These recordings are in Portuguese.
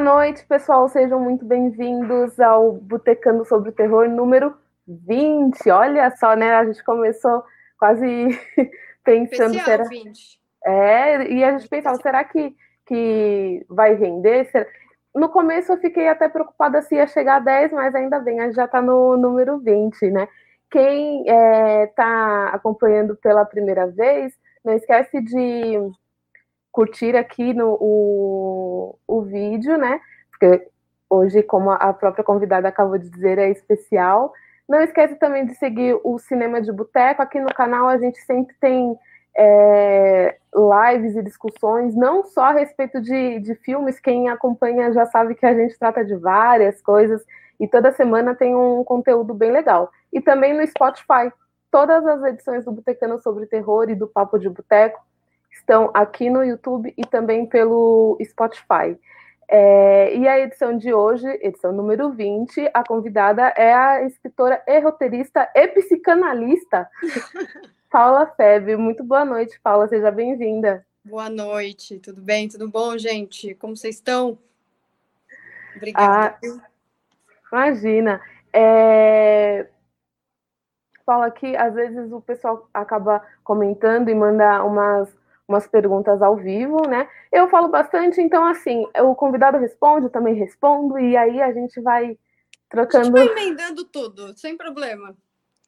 Boa noite, pessoal. Sejam muito bem-vindos ao Botecando sobre o Terror número 20. Olha só, né? A gente começou quase pensando. Especial será... 20. É, e a gente pensava, será que, que vai render? Será- No começo eu fiquei até preocupada se ia chegar a 10, mas ainda bem, a gente já está no número 20, né? Quem está acompanhando pela primeira vez, não esquece de curtir aqui no, o, o vídeo, né? Porque hoje, como a própria convidada acabou de dizer, é especial. Não esquece também de seguir o Cinema de Boteco. Aqui no canal a gente sempre tem é, lives e discussões, não só a respeito de, de filmes, quem acompanha já sabe que a gente trata de várias coisas, e toda semana tem um conteúdo bem legal. E também no Spotify. Todas as edições do Botecano sobre Terror e do Papo de Boteco estão aqui no YouTube e também pelo Spotify. É, e a edição de hoje, edição número 20, a convidada é a escritora e roteirista e psicanalista Paula Feb. Muito boa noite, Paula, seja bem-vinda. Boa noite, tudo bem? Tudo bom, gente? Como vocês estão? Obrigada. viu? Imagina. É... Paula, que às vezes o pessoal acaba comentando e manda umas, umas perguntas ao vivo, né? Eu falo bastante, então assim, o convidado responde, eu também respondo, e aí a gente vai A gente trocando. vai emendando tudo, sem problema.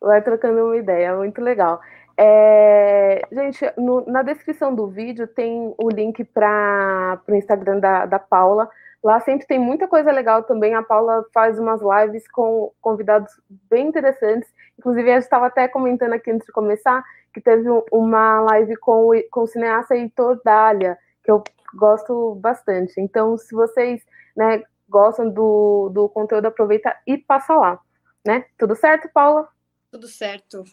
vai trocando uma ideia, muito legal. É, gente, no- na descrição do vídeo tem o link para o Instagram da, da Paula. Lá sempre tem muita coisa legal também. A Paula faz umas lives com convidados bem interessantes. Inclusive, a gente estava até comentando aqui antes de começar que teve um- uma live com, o- com o cineasta Heitor Dália, que eu gosto bastante. Então, se vocês né, gostam do, do conteúdo, aproveita e passa lá. Né? Tudo certo, Paula? Tudo certo.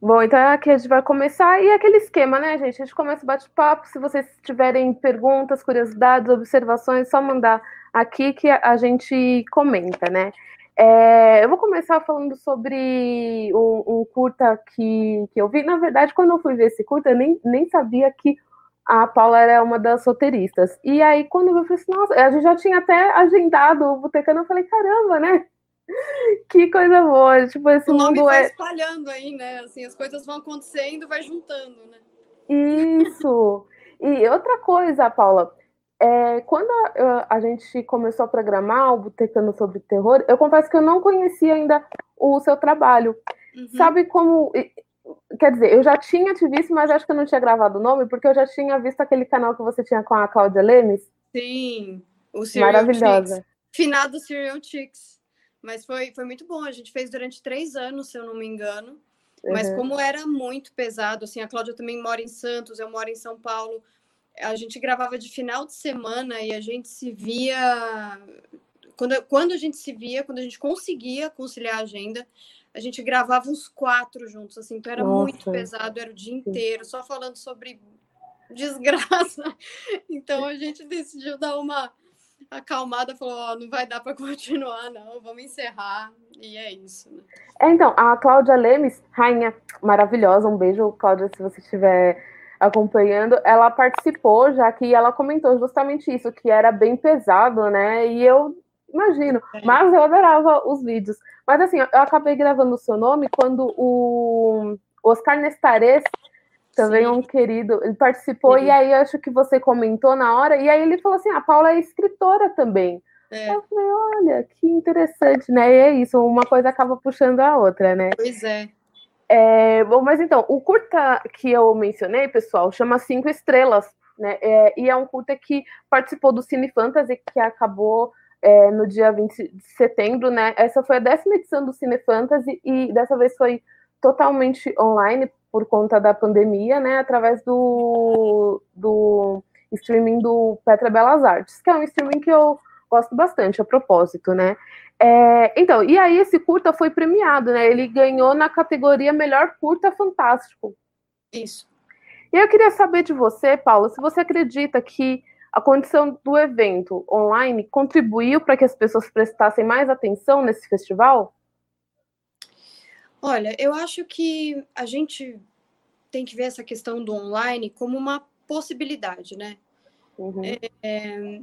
Bom, então aqui a gente vai começar. E aquele esquema, né, gente? A gente começa o bate-papo. Se vocês tiverem perguntas, curiosidades, observações, é só mandar aqui que a gente comenta, né? É, eu vou começar falando sobre um, um curta que, que eu vi. Na verdade, quando eu fui ver esse curta, eu nem, nem sabia que a Paula era uma das roteiristas. E aí, quando eu falei assim, nossa, a gente já tinha até agendado o Botecano. Eu falei, caramba, né? Que coisa boa. Tipo, esse O nome mundo vai é. espalhando aí, né? Assim, as coisas vão acontecendo, vai juntando, né? Isso. E outra coisa, Paula, é, quando a, a gente começou a programar o Botecano sobre Terror, eu confesso que eu não conhecia ainda o seu trabalho. Uhum. Sabe como. Quer dizer, eu já tinha te visto, mas acho que eu não tinha gravado o nome, porque eu já tinha visto aquele canal que você tinha com a Cláudia Lemes. Sim, o Serial Maravilhosa. Chicks. Finado Serial Chicks. Mas foi, foi muito bom. A gente fez durante três anos, se eu não me engano. Mas Uhum. como era muito pesado, assim, a Cláudia também mora em Santos, eu moro em São Paulo. A gente gravava de final de semana e a gente se via. Quando, quando a gente se via, quando a gente conseguia conciliar a agenda, a gente gravava uns quatro juntos, assim, então era muito Nossa. pesado, era o dia inteiro, só falando sobre desgraça. Então a gente decidiu dar uma acalmada, falou: Ó, não vai dar para continuar, não, vamos encerrar. E é isso, né? É, então, a Cláudia Lemes, rainha maravilhosa, um beijo, Cláudia, se você estiver acompanhando, ela participou, já que ela comentou justamente isso, que era bem pesado, né? E eu imagino, É. mas eu adorava os vídeos. Mas assim, eu acabei gravando o seu nome quando o Oscar Nestares, também Sim. um querido, ele participou, Sim. e aí acho que você comentou na hora, e aí ele falou assim: a Paula é escritora também. É, Eu falei, olha, que interessante, né? E é isso, uma coisa acaba puxando a outra, né? pois é. É, bom, mas então, o curta que eu mencionei, pessoal, chama Cinco Estrelas, né? É, e é um curta que participou do Cine Fantasy, que acabou é, no dia 20 de setembro, né? Essa foi a décima edição do Cine Fantasy e dessa vez foi totalmente online por conta da pandemia, né? Através do, do streaming do Petra Belas Artes, que é um streaming que eu gosto bastante, a propósito, né? É, então, e aí esse curta foi premiado, né? Ele ganhou na categoria Melhor Curta Fantástico. Isso. E eu queria saber de você, Paula, se você acredita que a condição do evento online contribuiu para que as pessoas prestassem mais atenção nesse festival? Olha, eu acho que a gente tem que ver essa questão do online como uma possibilidade, né? Uhum. É,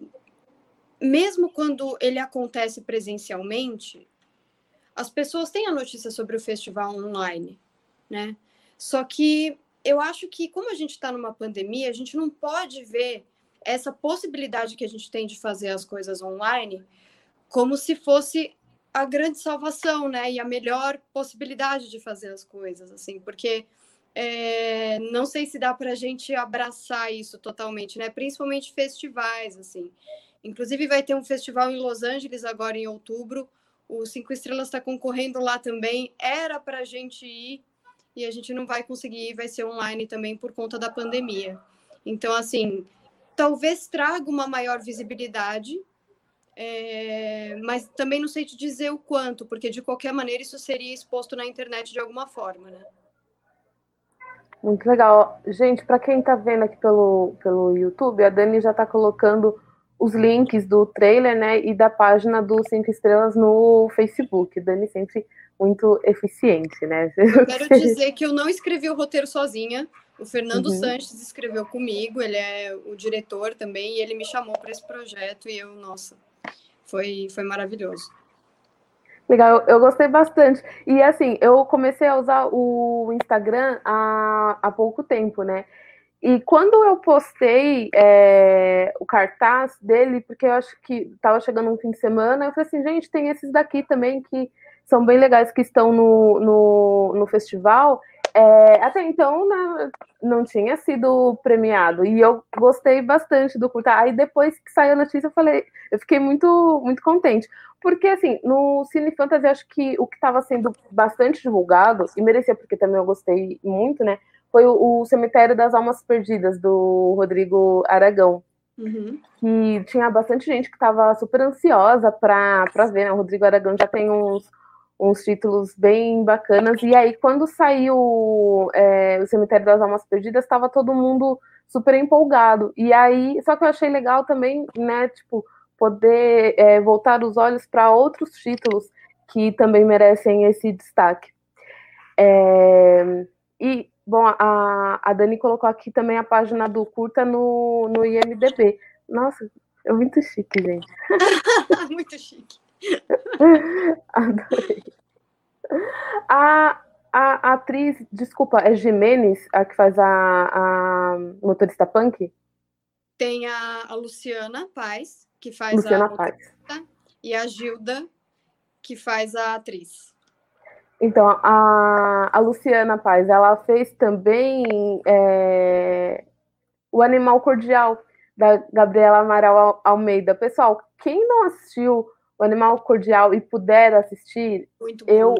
mesmo quando ele acontece presencialmente, as pessoas têm a notícia sobre o festival online, né? Só que eu acho que, como a gente está numa pandemia, a gente não pode ver essa possibilidade que a gente tem de fazer as coisas online como se fosse a grande salvação, né? E a melhor possibilidade de fazer as coisas, assim, porque é, não sei se dá para a gente abraçar isso totalmente, né? Principalmente festivais, assim. Inclusive vai ter um festival em Los Angeles agora em outubro. O Cinco Estrelas está concorrendo lá também. Era para a gente ir e a gente não vai conseguir. Vai ser online também por conta da pandemia. Então, assim, talvez traga uma maior visibilidade é, mas também não sei te dizer o quanto, porque de qualquer maneira isso seria exposto na internet de alguma forma, né? Muito legal. Gente, para quem está vendo aqui pelo, pelo YouTube, a Dani já está colocando os links do trailer, né, e da página do Cinco Estrelas no Facebook. Dani sempre muito eficiente, né? Eu quero dizer que eu não escrevi o roteiro sozinha. O Fernando uhum. Sanches escreveu comigo, ele é o diretor também, e ele me chamou para esse projeto e eu, nossa, foi, foi maravilhoso. Legal, eu, gostei bastante. E assim, eu comecei a usar o Instagram há, há pouco tempo, né? E quando eu postei é, o cartaz dele, porque eu acho que estava chegando um fim de semana, eu falei assim, gente, tem esses daqui também que são bem legais, que estão no, no, no festival. É, até então né, não tinha sido premiado e eu gostei bastante do curta. Aí depois que saiu a notícia, eu falei, eu fiquei muito, muito contente. Porque assim, no Cine Fantasy, acho que o que estava sendo bastante divulgado, e merecia porque também eu gostei muito, né? Foi o, o Cemitério das Almas Perdidas, do Rodrigo Aragão. Uhum. Que tinha bastante gente que estava super ansiosa para ver, né? O Rodrigo Aragão já tem uns uns títulos bem bacanas. E aí, quando saiu é, o Cemitério das Almas Perdidas, estava todo mundo super empolgado. E aí, só que eu achei legal também, né, tipo, poder é, voltar os olhos para outros títulos que também merecem esse destaque. É, e, bom, a, a Dani colocou aqui também a página do Curta no, no IMDB. Nossa, é muito chique, gente. muito chique. Adorei. A, a, a, atriz, desculpa, é Jimenez, a que faz a, a motorista punk? Tem a, a Luciana Paz, que faz Luciana a Paz. e a Gilda, que faz a atriz. Então, a, a Luciana Paz, ela fez também é, o Animal Cordial, da Gabriela Amaral Almeida. Pessoal, quem não assistiu o Animal Cordial e puder assistir, eu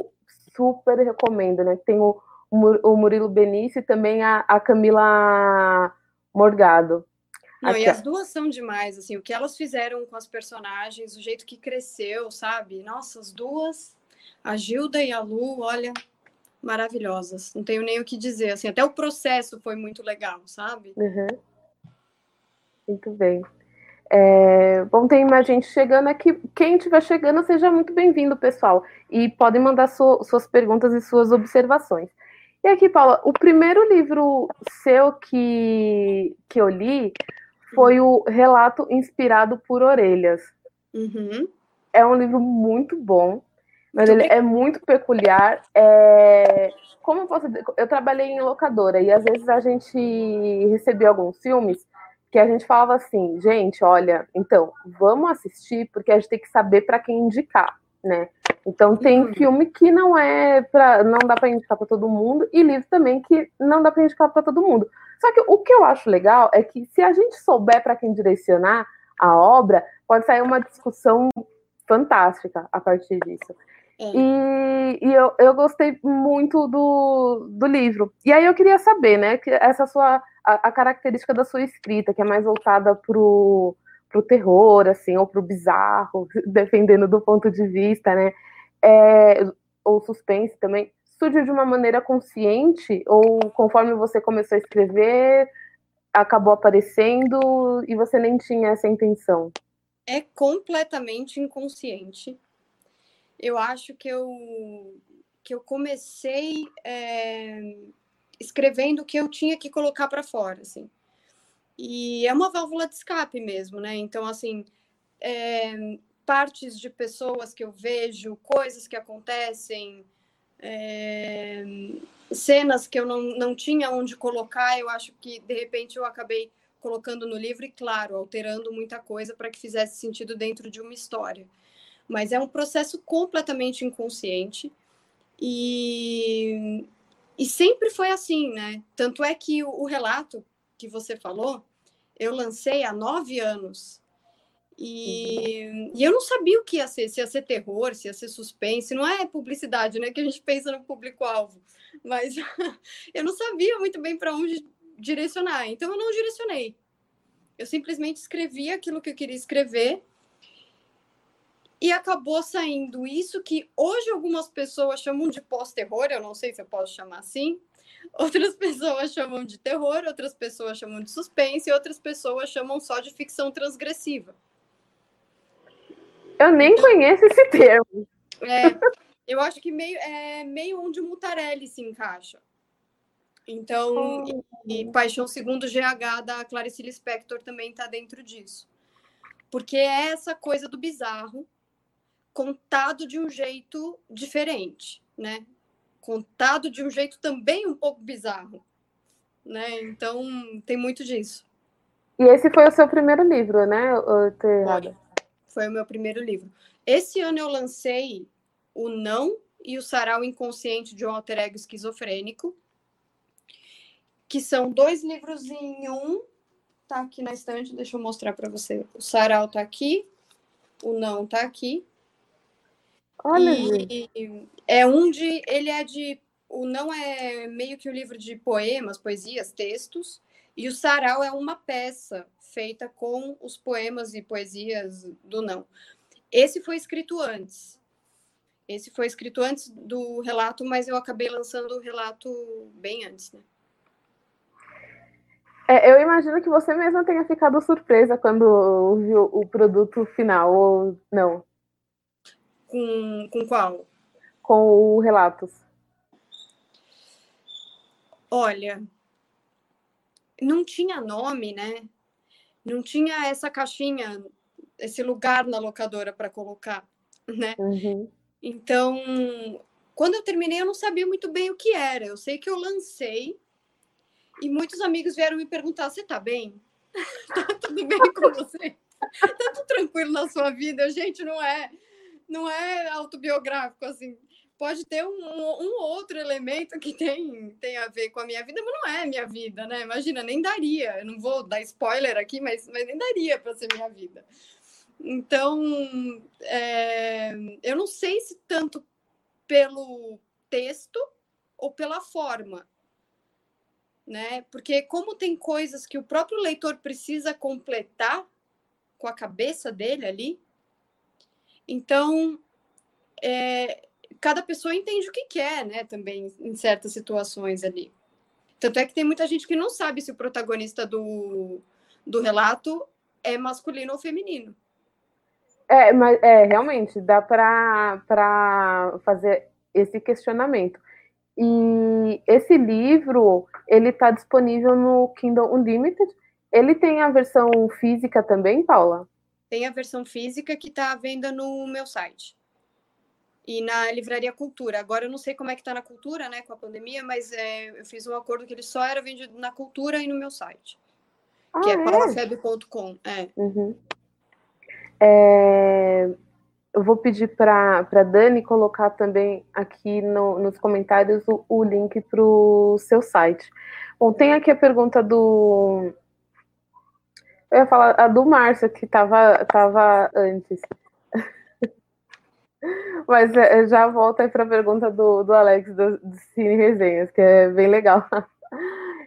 super recomendo, né? Tem o, o Murilo Benício e também a, a Camila Morgado. Não, Aqui, e as duas são demais, assim, o que elas fizeram com as personagens, o jeito que cresceu, sabe? Nossa, as duas, a Gilda e a Lu, olha, maravilhosas. Não tenho nem o que dizer, assim, até o processo foi muito legal, sabe? Uhum. Muito bem. É, bom, tem mais gente chegando aqui. Quem estiver chegando, seja muito bem-vindo, pessoal. E podem mandar su suas perguntas e suas observações. E aqui, Paula, o primeiro livro seu que, que eu li foi o Relato Inspirado por Orelhas. Uhum. É um livro muito bom, mas ele é muito peculiar. É... Como eu posso? Eu trabalhei em locadora e às vezes a gente recebia alguns filmes que a gente falava assim, gente, olha, então, vamos assistir porque a gente tem que saber para quem indicar, né? Então tem uhum. filme que não é para não dá para indicar para todo mundo e livro também que não dá para indicar para todo mundo. Só que o que eu acho legal é que se a gente souber para quem direcionar a obra, pode sair uma discussão fantástica a partir disso. É. E, e eu, eu gostei muito do, do livro. E aí eu queria saber, né, que essa sua a, a característica da sua escrita, que é mais voltada pro pro terror, assim, ou pro bizarro, dependendo do ponto de vista, né? É, ou suspense também, surgiu de uma maneira consciente, ou conforme você começou a escrever, acabou aparecendo e você nem tinha essa intenção? É completamente inconsciente eu acho que eu, que eu comecei é, escrevendo o que eu tinha que colocar para fora, assim. E é uma válvula de escape mesmo, né? Então, assim, é, partes de pessoas que eu vejo, coisas que acontecem, é, cenas que eu não, não tinha onde colocar, eu acho que de repente eu acabei colocando no livro e, claro, alterando muita coisa para que fizesse sentido dentro de uma história. Mas é um processo completamente inconsciente e, e sempre foi assim, né? Tanto é que o, o relato que você falou, eu lancei há nove anos. E, e, eu não sabia o que ia ser, se ia ser terror, se ia ser suspense, não é publicidade, né? Que a gente pensa no público-alvo. Mas eu não sabia muito bem para onde direcionar, então eu não direcionei. Eu simplesmente escrevi aquilo que eu queria escrever e acabou saindo isso que hoje algumas pessoas chamam de pós-terror, eu não sei se eu posso chamar assim. Outras pessoas chamam de terror, outras pessoas chamam de suspense, e outras pessoas chamam só de ficção transgressiva. Eu nem então, conheço esse termo. É, eu acho que meio, é meio onde o Mutarelli se encaixa. Então, oh. e, e, Paixão Segundo GH da Clarice Lispector também está dentro disso. Porque é essa coisa do bizarro contado de um jeito diferente, né? Contado de um jeito também um pouco bizarro, né? Então, tem muito disso. E esse foi o seu primeiro livro, né? Foi o meu primeiro livro. Esse ano eu lancei o Não e o Sarau Inconsciente de um Alter Ego Esquizofrênico, que são dois livros em um. Tá aqui na estante, deixa eu mostrar para você. O Sarau tá aqui, o Não tá aqui. Olha, e é um de. Ele é de. O Não é meio que um livro de poemas, poesias, textos. E o Sarau é uma peça feita com os poemas e poesias do Não. Esse foi escrito antes. Esse foi escrito antes do relato, mas eu acabei lançando o relato bem antes, né? É, eu imagino que você mesma tenha ficado surpresa quando viu o produto final, ou não? Com, com qual? Com o Relatos. Olha, não tinha nome, né? Não tinha essa caixinha, esse lugar na locadora para colocar, né? Uhum. Então, quando eu terminei, eu não sabia muito bem o que era. Eu sei que eu lancei e muitos amigos vieram me perguntar: você tá bem? tá tudo bem com você? tá tudo tranquilo na sua vida? Gente, não é, não é autobiográfico assim. Pode ter um, um outro elemento que tem, tem a ver com a minha vida, mas não é minha vida, né? Imagina, nem daria. Eu não vou dar spoiler aqui, mas, mas nem daria para ser minha vida. Então, é, eu não sei se tanto pelo texto ou pela forma, né? Porque como tem coisas que o próprio leitor precisa completar com a cabeça dele ali, então é, cada pessoa entende o que quer, né? Também em certas situações ali. Tanto é que tem muita gente que não sabe se o protagonista do, do relato é masculino ou feminino. É, mas é, realmente, dá para fazer esse questionamento. E esse livro, ele está disponível no Kindle Unlimited. Ele tem a versão física também, Paula? Tem a versão física que está à venda no meu site. E na Livraria Cultura. Agora eu não sei como é que está na Cultura, né, com a pandemia, mas é, eu fiz um acordo que ele só era vendido na Cultura e no meu site. Ah, que é, é? paulafeb.com. É. Uhum. É, eu vou pedir para a Dani colocar também aqui no, nos comentários o, o link para o seu site. Bom, tem aqui a pergunta do. Eu ia falar a do Márcio, que estava tava antes. Mas é, já volta aí para a pergunta do, do Alex do, do Cine Resenhas, que é bem legal.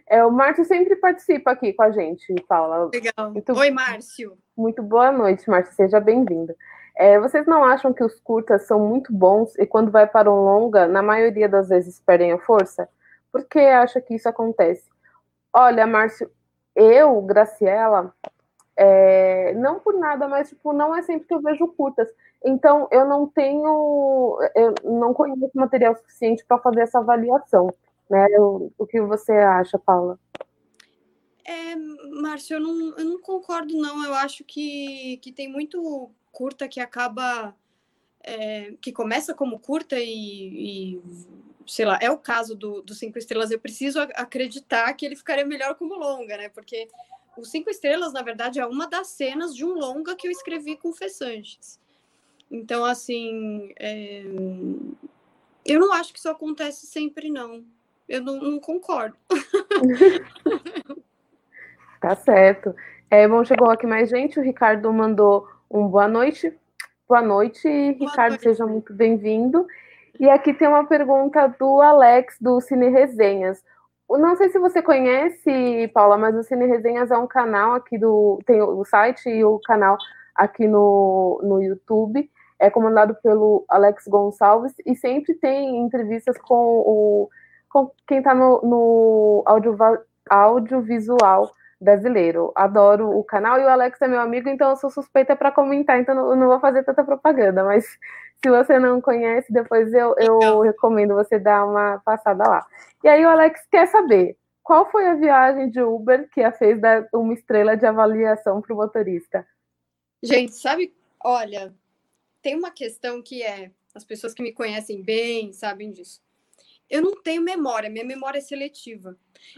É, o Márcio sempre participa aqui com a gente, Paula. Legal. Muito, Oi, Márcio. Muito boa noite, Márcio. Seja bem-vinda. É, vocês não acham que os curtas são muito bons e quando vai para um longa, na maioria das vezes perdem a força? Por que acha que isso acontece? Olha, Márcio, eu, Graciela, é, não por nada, mas tipo, não é sempre que eu vejo curtas. Então, eu não tenho, eu não conheço material suficiente para fazer essa avaliação. Né? O, que você acha, Paula? É, Márcio, eu não, eu não concordo, não. Eu acho que, que tem muito curta que acaba. É, que começa como curta e, e, sei lá, é o caso do, do Cinco Estrelas. Eu preciso acreditar que ele ficaria melhor como longa, né? Porque o Cinco Estrelas, na verdade, é uma das cenas de um longa que eu escrevi com o Fê Sanches. Então, assim, é... eu não acho que isso acontece sempre, não. Eu não, não concordo. tá certo. É, bom, chegou aqui mais gente. O Ricardo mandou um boa noite. Boa noite, boa Ricardo, noite. seja muito bem-vindo. E aqui tem uma pergunta do Alex, do Cine Resenhas. Não sei se você conhece, Paula, mas o Cine Resenhas é um canal aqui do. Tem o site e o canal aqui no, no YouTube. É comandado pelo Alex Gonçalves e sempre tem entrevistas com o com quem está no, no audio, audiovisual brasileiro. Adoro o canal e o Alex é meu amigo, então eu sou suspeita para comentar, então eu não vou fazer tanta propaganda, mas se você não conhece, depois eu, eu recomendo você dar uma passada lá. E aí o Alex quer saber qual foi a viagem de Uber que a fez dar uma estrela de avaliação para o motorista? Gente, sabe, olha, tem uma questão que é, as pessoas que me conhecem bem sabem disso eu não tenho memória, minha memória é seletiva.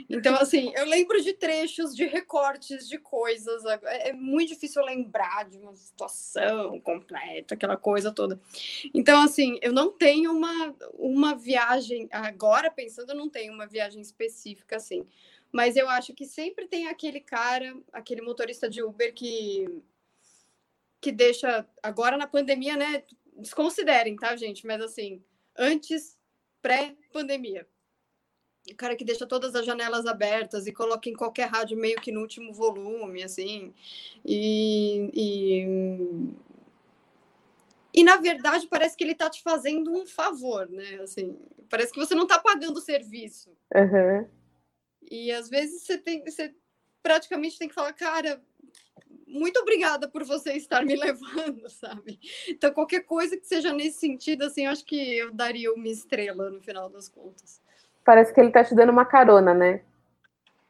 Então, assim, eu lembro de trechos, de recortes, de coisas. É, é muito difícil lembrar de uma situação completa, aquela coisa toda. Então, assim, eu não tenho uma, uma viagem, agora pensando, eu não tenho uma viagem específica, assim. Mas eu acho que sempre tem aquele cara, aquele motorista de Uber que, que deixa, agora na pandemia, né? Desconsiderem, tá, gente? Mas, assim, antes pré-pandemia. O cara que deixa todas as janelas abertas e coloca em qualquer rádio meio que no último volume, assim. E, e, e na verdade parece que ele está te fazendo um favor, né? Assim, parece que você não está pagando o serviço. Uhum. E às vezes você tem, você praticamente tem que falar, cara, muito obrigada por você estar me levando, sabe? Então, qualquer coisa que seja nesse sentido, assim, eu acho que eu daria uma estrela no final das contas. Parece que ele tá te dando uma carona, né?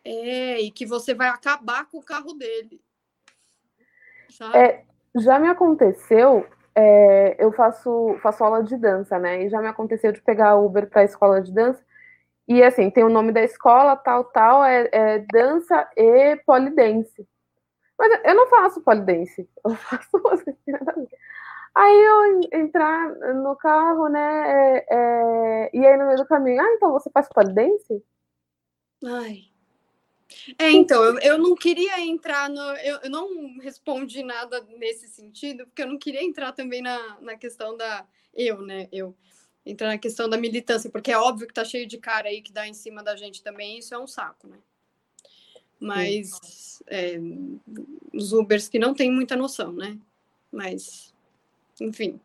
É, e que você vai acabar com o carro dele. Sabe? É, já me aconteceu, é, eu faço, faço aula de dança, né? E já me aconteceu de pegar Uber para a escola de dança. E assim, tem o nome da escola, tal, tal, é, é dança e polidense. Mas eu não faço polidense, eu faço Aí eu entrar no carro, né? É, é, e aí no meio do caminho, ah, então você faz polidense? Ai. É, então, eu, eu não queria entrar no. Eu, eu não respondi nada nesse sentido, porque eu não queria entrar também na, na questão da. Eu, né? Eu. Entrar na questão da militância, porque é óbvio que tá cheio de cara aí que dá em cima da gente também, isso é um saco, né? Mas é, os Ubers que não têm muita noção, né? Mas, enfim.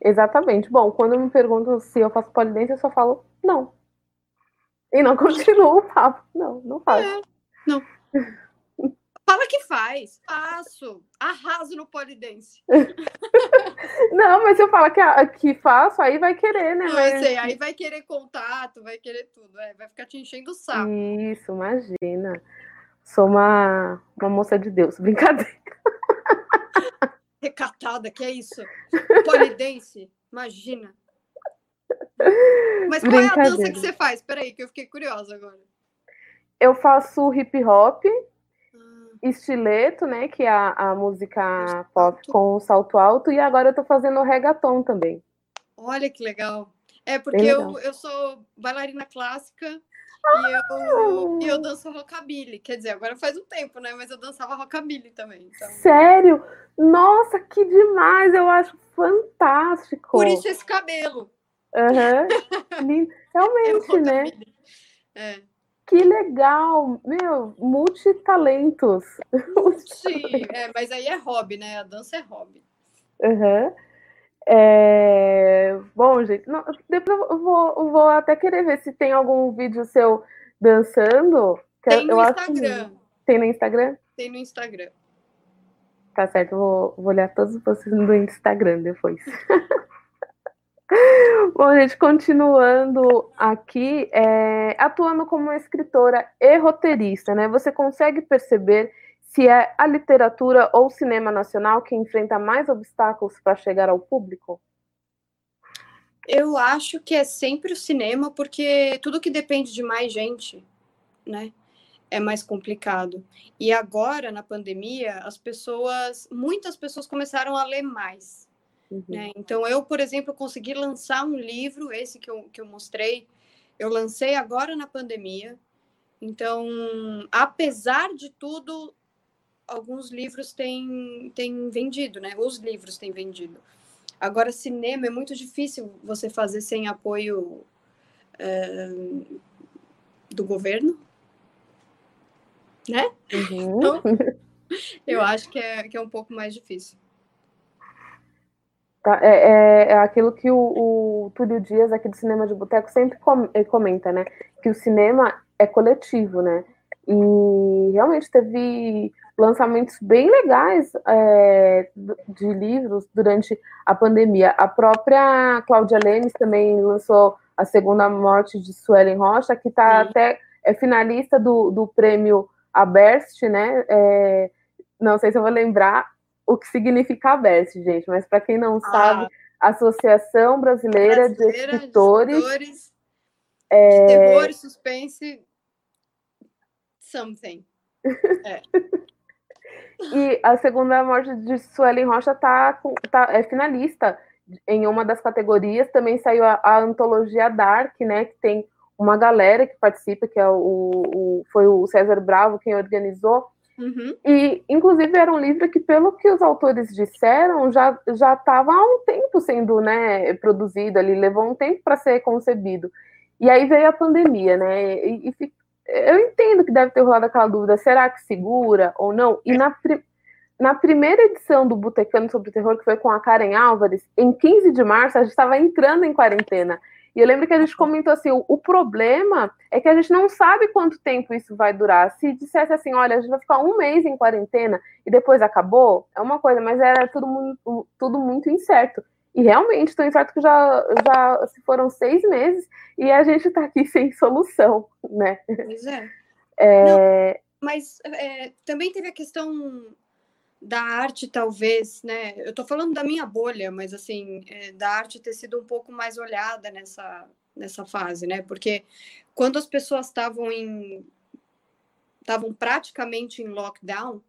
Exatamente. Bom, quando me perguntam se eu faço polidência, eu só falo não. E não continuo o papo. Não, não faço. É, não. Fala que faz. Faço. Arraso no polidense. não, mas se eu falar que, que faço, aí vai querer, né? Não, eu sei. Aí vai querer contato, vai querer tudo. É, vai ficar te enchendo o saco. Isso, imagina. Sou uma, uma moça de Deus. Brincadeira. Recatada, que é isso? Polidense? Imagina. Mas qual é a dança que você faz? Peraí, que eu fiquei curiosa agora. Eu faço hip hop estileto, né? Que é a, a música pop com o salto alto, e agora eu tô fazendo reggaeton também. Olha que legal. É porque eu, eu sou bailarina clássica! E, eu, e eu danço rockabilly. Quer dizer, agora faz um tempo, né? Mas eu dançava rockabilly também. Então... Sério? Nossa, que demais! Eu acho fantástico. Por isso esse cabelo. Uhum. Realmente, é né? É. Que legal! Meu, multitalentos. Sim, é, mas aí é hobby, né? A dança é hobby. Uhum. É... Bom, gente, não, depois eu vou, eu vou até querer ver se tem algum vídeo seu dançando. tem no Instagram. Acho... Tem no Instagram? Tem no Instagram. Tá certo, vou, vou olhar todos vocês no Instagram depois. Bom, gente, continuando aqui, é, atuando como escritora e roteirista, né? Você consegue perceber se é a literatura ou o cinema nacional que enfrenta mais obstáculos para chegar ao público? Eu acho que é sempre o cinema, porque tudo que depende de mais gente, né? É mais complicado. E agora, na pandemia, as pessoas, muitas pessoas começaram a ler mais. Uhum. Né? Então, eu, por exemplo, consegui lançar um livro, esse que eu, que eu mostrei, eu lancei agora na pandemia. Então, apesar de tudo, alguns livros têm, têm vendido, né? Os livros têm vendido. Agora, cinema é muito difícil você fazer sem apoio é, do governo, né? Uhum. Então, eu acho que é, que é um pouco mais difícil. Tá, é, é, é, aquilo que o, o Túlio Dias, aqui do Cinema de Boteco, sempre eh, comenta, né? Que o cinema é coletivo, né? E realmente teve lançamentos bem legais é, de livros durante a pandemia. A própria Cláudia Lemes também lançou a segunda morte de Suelen Rocha, que está até é finalista do, do prêmio Aberst, né? É, não sei se eu vou lembrar o que significa Aberst, gente, mas para quem não ah. sabe, Associação Brasileira, Brasileira de Escritores. De, escritores, é... de terror e suspense. Something. É. E a segunda morte de Suelen Rocha tá, tá, é finalista em uma das categorias. Também saiu a, a, antologia Dark, né? Que tem uma galera que participa, que é o, o foi o César Bravo quem organizou. Uhum. E, inclusive, era um livro que, pelo que os autores disseram, já já estava há um tempo sendo né, produzido ali, levou um tempo para ser concebido. E aí veio a pandemia, né? E, e eu entendo que deve ter rolado aquela dúvida: será que segura ou não? E na, na primeira edição do Botecano sobre o Terror, que foi com a Karen Álvares, em 15 de março, a gente estava entrando em quarentena. E eu lembro que a gente comentou assim: o, o, problema é que a gente não sabe quanto tempo isso vai durar. Se dissesse assim, olha, a gente vai ficar um mês em quarentena e depois acabou, é uma coisa, mas era tudo tudo muito incerto. E realmente, estou incerto que já, já se foram seis meses e a gente está aqui sem solução, né? Pois é. é... Não, mas é, também teve a questão da arte, talvez, né? Eu estou falando da minha bolha, mas assim, é, da arte ter sido um pouco mais olhada nessa, nessa fase, né? Porque quando as pessoas estavam em estavam praticamente em lockdown,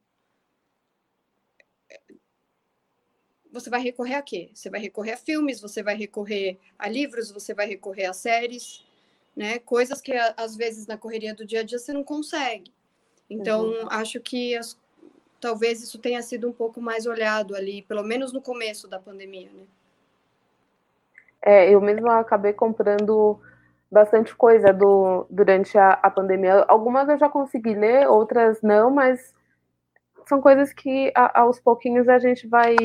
você vai recorrer a quê? Você vai recorrer a filmes, você vai recorrer a livros, você vai recorrer a séries, né? Coisas que às vezes na correria do dia a dia você não consegue. Então, uhum. acho que as, talvez isso tenha sido um pouco mais olhado ali, pelo menos no começo da pandemia, né? É, eu mesma acabei comprando bastante coisa do, durante a, a pandemia. Algumas eu já consegui ler, outras não, mas são coisas que a, aos pouquinhos a gente vai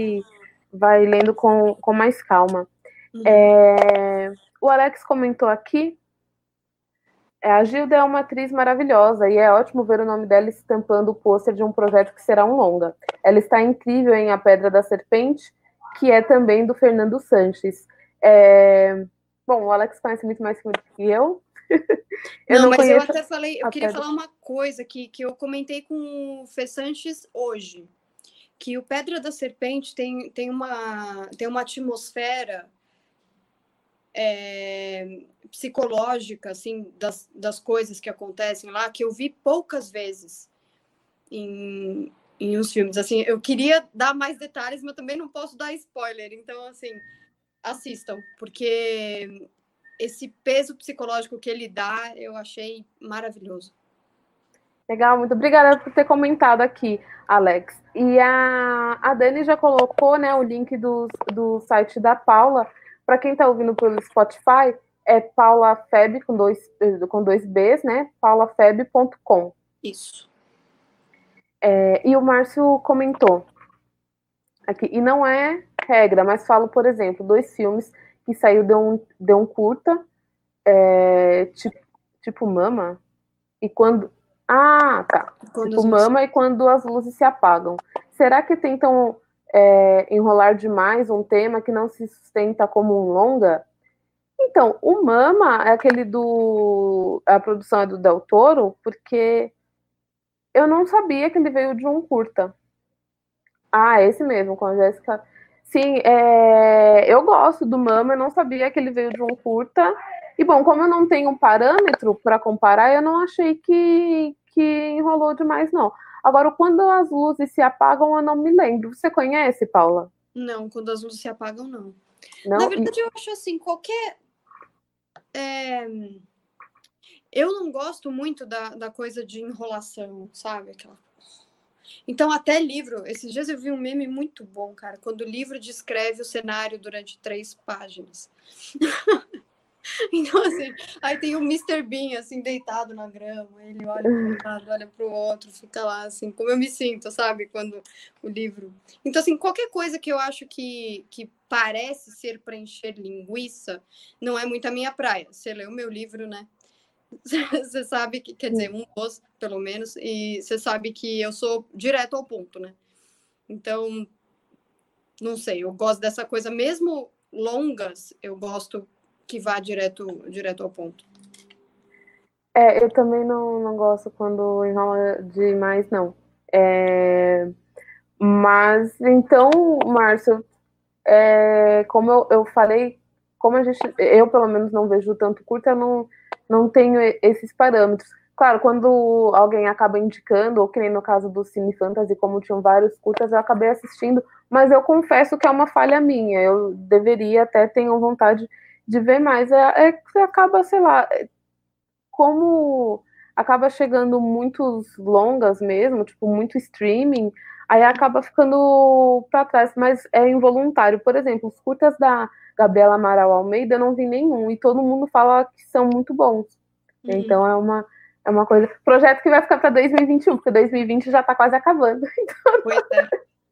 vai lendo com, com mais calma. Uhum. É, o Alex comentou aqui. É, a Gilda é uma atriz maravilhosa e é ótimo ver o nome dela estampando o pôster de um projeto que será um longa. Ela está incrível em A Pedra da Serpente, que é também do Fernando Sanches. É, bom, o Alex conhece muito mais filme do que eu. eu não, não, mas eu até falei, eu queria falar uma coisa que, que eu comentei com o Fê Sanches hoje que o Pedra da Serpente tem, tem, uma, tem uma atmosfera é, psicológica, assim, das, das coisas que acontecem lá, que eu vi poucas vezes em, em uns filmes. Assim, eu queria dar mais detalhes, mas também não posso dar spoiler. Então, assim, assistam, porque esse peso psicológico que ele dá, eu achei maravilhoso. Legal, muito obrigada por ter comentado aqui, Alex. E a, a Dani já colocou né, o link do, do site da Paula. Para quem está ouvindo pelo Spotify, é paulafeb com dois, com dois Bs, né? paulafeb.com. Isso. É, e o Márcio comentou aqui, e não é regra, mas falo, por exemplo, dois filmes que saiu de um, de um curta, é, tipo, tipo Mama, e quando ah, tá. Quando tipo, mama e quando as luzes se apagam. Será que tentam é, enrolar demais um tema que não se sustenta como um longa? Então, o Mama é aquele do. A produção é do Del Toro, porque eu não sabia que ele veio de um curta. Ah, esse mesmo, com a Jéssica. Sim, é... eu gosto do Mama, eu não sabia que ele veio de um curta. E bom, como eu não tenho um parâmetro para comparar, eu não achei que, que enrolou demais, não. Agora, quando as luzes se apagam, eu não me lembro. Você conhece, Paula? Não, quando as luzes se apagam, não. não Na verdade, e... eu acho assim, qualquer. É... Eu não gosto muito da, da coisa de enrolação, sabe? Aquela então, até livro, esses dias eu vi um meme muito bom, cara, quando o livro descreve o cenário durante três páginas. Então, assim, aí tem o Mr. Bean, assim, deitado na grama, ele olha para um lado, olha para o outro, fica lá, assim, como eu me sinto, sabe, quando o livro... Então, assim, qualquer coisa que eu acho que, que parece ser preencher linguiça, não é muito a minha praia. Você leu o meu livro, né? Você sabe que, quer dizer, um dos, pelo menos, e você sabe que eu sou direto ao ponto, né? Então, não sei, eu gosto dessa coisa, mesmo longas, eu gosto que vá direto, direto ao ponto. É, eu também não, não gosto quando enrola demais, não. É, mas, então, Márcio, é, como eu, eu falei, como a gente, eu pelo menos não vejo tanto curta, eu não, não tenho esses parâmetros. Claro, quando alguém acaba indicando, ou que nem no caso do Cine Fantasy, como tinham vários curtas, eu acabei assistindo, mas eu confesso que é uma falha minha. Eu deveria até ter vontade de ver mais. É, é que acaba, sei lá, como acaba chegando muitos longas mesmo, tipo, muito streaming, aí acaba ficando para trás, mas é involuntário. Por exemplo, os curtas da Gabriela Amaral Almeida eu não vi nenhum, e todo mundo fala que são muito bons. Uhum. Então é uma, é uma coisa. Projeto que vai ficar para 2021, porque 2020 já está quase acabando. Então... Pois é.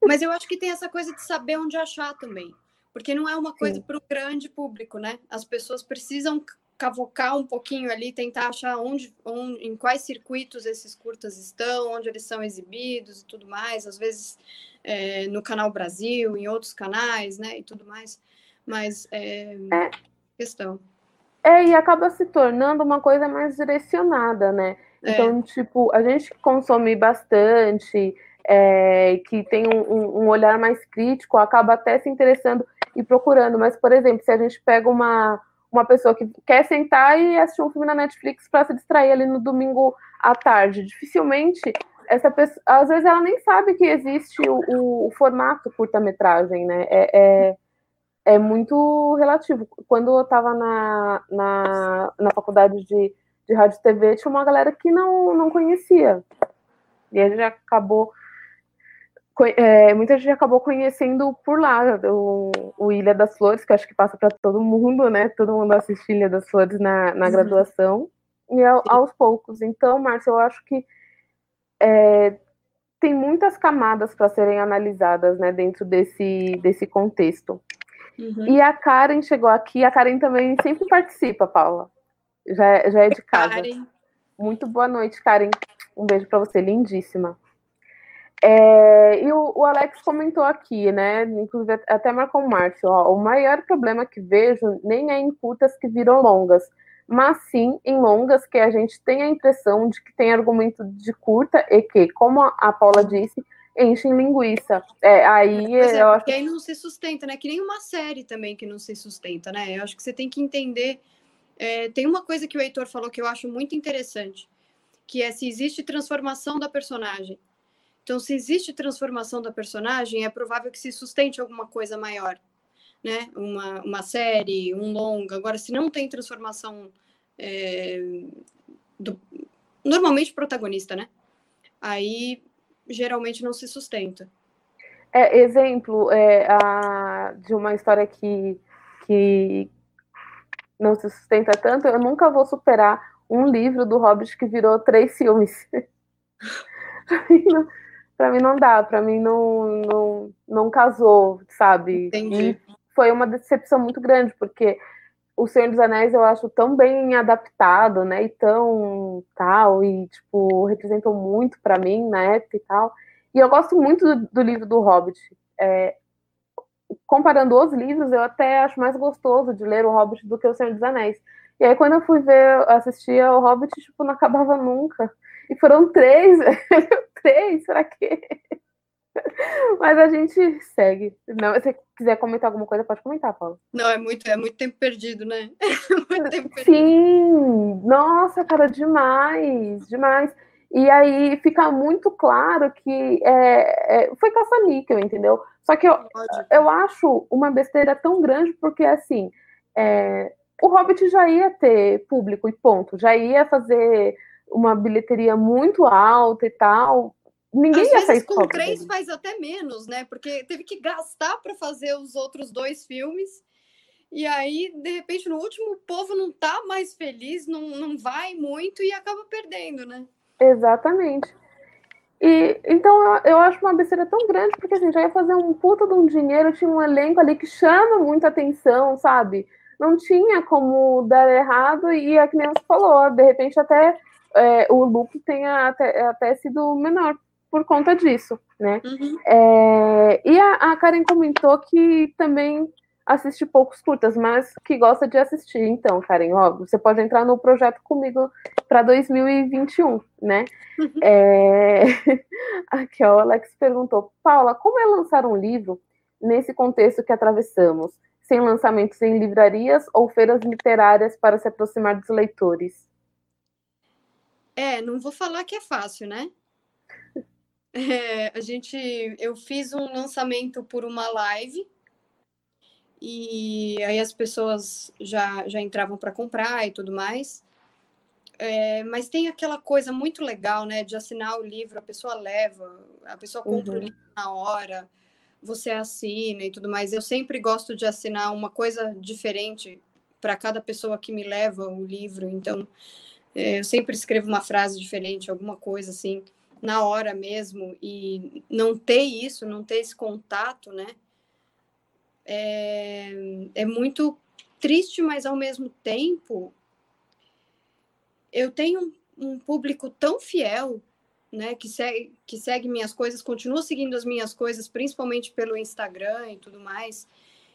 Mas eu acho que tem essa coisa de saber onde achar também porque não é uma coisa para o grande público, né? As pessoas precisam cavocar um pouquinho ali, tentar achar onde, onde, em quais circuitos esses curtas estão, onde eles são exibidos e tudo mais, às vezes é, no canal Brasil, em outros canais, né, e tudo mais, mas é, é. questão. É, e acaba se tornando uma coisa mais direcionada, né? É. Então, tipo, a gente consome bastante, é, que tem um, um, olhar mais crítico, acaba até se interessando e procurando. Mas, por exemplo, se a gente pega uma, uma pessoa que quer sentar e assistir um filme na Netflix para se distrair ali no domingo à tarde, dificilmente essa pessoa, às vezes ela nem sabe que existe o, o formato curta-metragem, né? É, é, é, muito relativo. Quando eu estava na, na, na faculdade de, de rádio e TV, tinha uma galera que não, não conhecia. E a gente acabou é, muita gente acabou conhecendo por lá o, o, Ilha das Flores, que acho que passa para todo mundo, né? Todo mundo assiste Ilha das Flores na, na uhum. graduação, e ao, aos poucos. Então, Márcia, eu acho que é, tem muitas camadas para serem analisadas né, dentro desse, desse contexto. Uhum. E a Karen chegou aqui, a Karen também sempre participa, Paula. Já, já é de casa. Karen. Muito boa noite, Karen. Um beijo para você, lindíssima. É, e o, o, Alex comentou aqui, né? Inclusive até marcou o Márcio, ó, o maior problema que vejo nem é em curtas que viram longas, mas sim em longas que a gente tem a impressão de que tem argumento de curta e que, como a Paula disse, enchem linguiça. É, aí é, eu acho... aí não se sustenta, né? Que nem uma série também que não se sustenta, né? Eu acho que você tem que entender. É, tem uma coisa que o Heitor falou que eu acho muito interessante, que é se existe transformação da personagem. Então, se existe transformação da personagem, é provável que se sustente alguma coisa maior, né? Uma, uma série, um longa. Agora, se não tem transformação é, do, normalmente protagonista, né? Aí geralmente não se sustenta. É, exemplo é, a, de uma história que, que não se sustenta tanto, eu nunca vou superar um livro do Hobbit que virou três filmes. para mim não dá, para mim não, não, não casou, sabe? Entendi. E foi uma decepção muito grande, porque o Senhor dos Anéis eu acho tão bem adaptado, né? E tão tal, e tipo, representou muito para mim na época e tal. E eu gosto muito do, do livro do Hobbit. É, comparando os livros, eu até acho mais gostoso de ler o Hobbit do que o Senhor dos Anéis. E aí, quando eu fui ver, assistir o Hobbit, tipo, não acabava nunca. E foram três, três, será que. Mas a gente segue. Não, se você quiser comentar alguma coisa, pode comentar, Paulo. Não, é muito, é muito tempo perdido, né? É tempo perdido. Sim, nossa, cara, demais, demais. E aí fica muito claro que é, é, foi caça-níquel, entendeu? Só que eu, eu acho uma besteira tão grande, porque assim, é, o Hobbit já ia ter público e ponto, já ia fazer uma bilheteria muito alta e tal. Ninguém Às ia vezes com três faz até menos, né? Porque teve que gastar para fazer os outros dois filmes. E aí, de repente, no último, o povo não tá mais feliz, não, não vai muito e acaba perdendo, né? Exatamente. E então eu, eu acho uma besteira tão grande, porque assim, já ia fazer um puta de um dinheiro, tinha um elenco ali que chama muita atenção, sabe? Não tinha como dar errado, e a criança falou, de repente até é, o lucro tenha até, até sido menor por conta disso, né? Uhum. É, e a, a Karen comentou que também assiste poucos curtas, mas que gosta de assistir. Então, Karen, ó, você pode entrar no projeto comigo para 2021, né? Uhum. É... Aqui, ó, o Alex perguntou, Paula, como é lançar um livro nesse contexto que atravessamos, sem lançamentos em livrarias ou feiras literárias para se aproximar dos leitores? É, não vou falar que é fácil, né? É, a gente, eu fiz um lançamento por uma live e aí as pessoas já, já entravam para comprar e tudo mais. É, mas tem aquela coisa muito legal, né, de assinar o livro, a pessoa leva, a pessoa compra uhum. o livro na hora, você assina e tudo mais. Eu sempre gosto de assinar uma coisa diferente para cada pessoa que me leva o livro, então é, eu sempre escrevo uma frase diferente, alguma coisa assim, na hora mesmo, e não ter isso, não ter esse contato, né? é, é muito triste, mas ao mesmo tempo eu tenho um, um público tão fiel, né, que segue, que segue minhas coisas, continua seguindo as minhas coisas, principalmente pelo Instagram e tudo mais.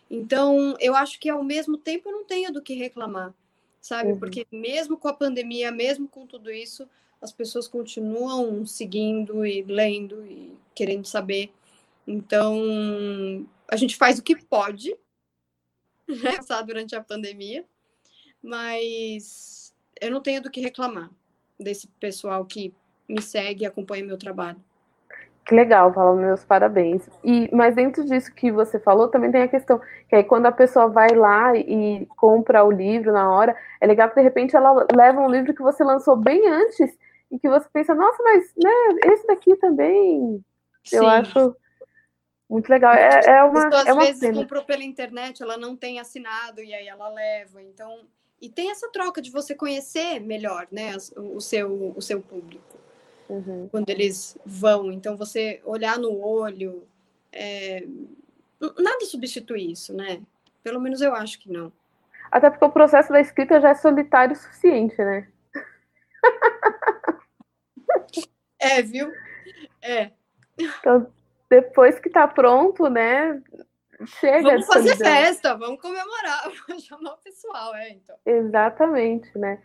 Então, eu acho que ao mesmo tempo eu não tenho do que reclamar, sabe? Uhum. Porque mesmo com a pandemia, mesmo com tudo isso, as pessoas continuam seguindo e lendo e querendo saber. Então, a gente faz o que pode, né, durante a pandemia, mas eu não tenho do que reclamar desse pessoal que me segue e acompanha meu trabalho. Que legal, Paulo, meus parabéns. E, mas dentro disso que você falou, também tem a questão que aí quando a pessoa vai lá e compra o livro na hora, é legal que de repente ela leva um livro que você lançou bem antes e que você pensa, nossa, mas né, esse daqui também, Sim. eu acho muito legal. É, é uma. Pessoa, às é uma vezes pena. comprou pela internet, ela não tem assinado e aí ela leva. Então, e tem essa troca de você conhecer melhor, né, o seu o seu público uhum. quando eles vão. Então, você olhar no olho, é... nada substitui isso, né? Pelo menos eu acho que não. Até porque o processo da escrita já é solitário o suficiente, né? É, viu? É. Então, depois que tá pronto, né? Chega vamos fazer solidão. festa, vamos comemorar, vamos chamar o pessoal, é, então. Exatamente, né?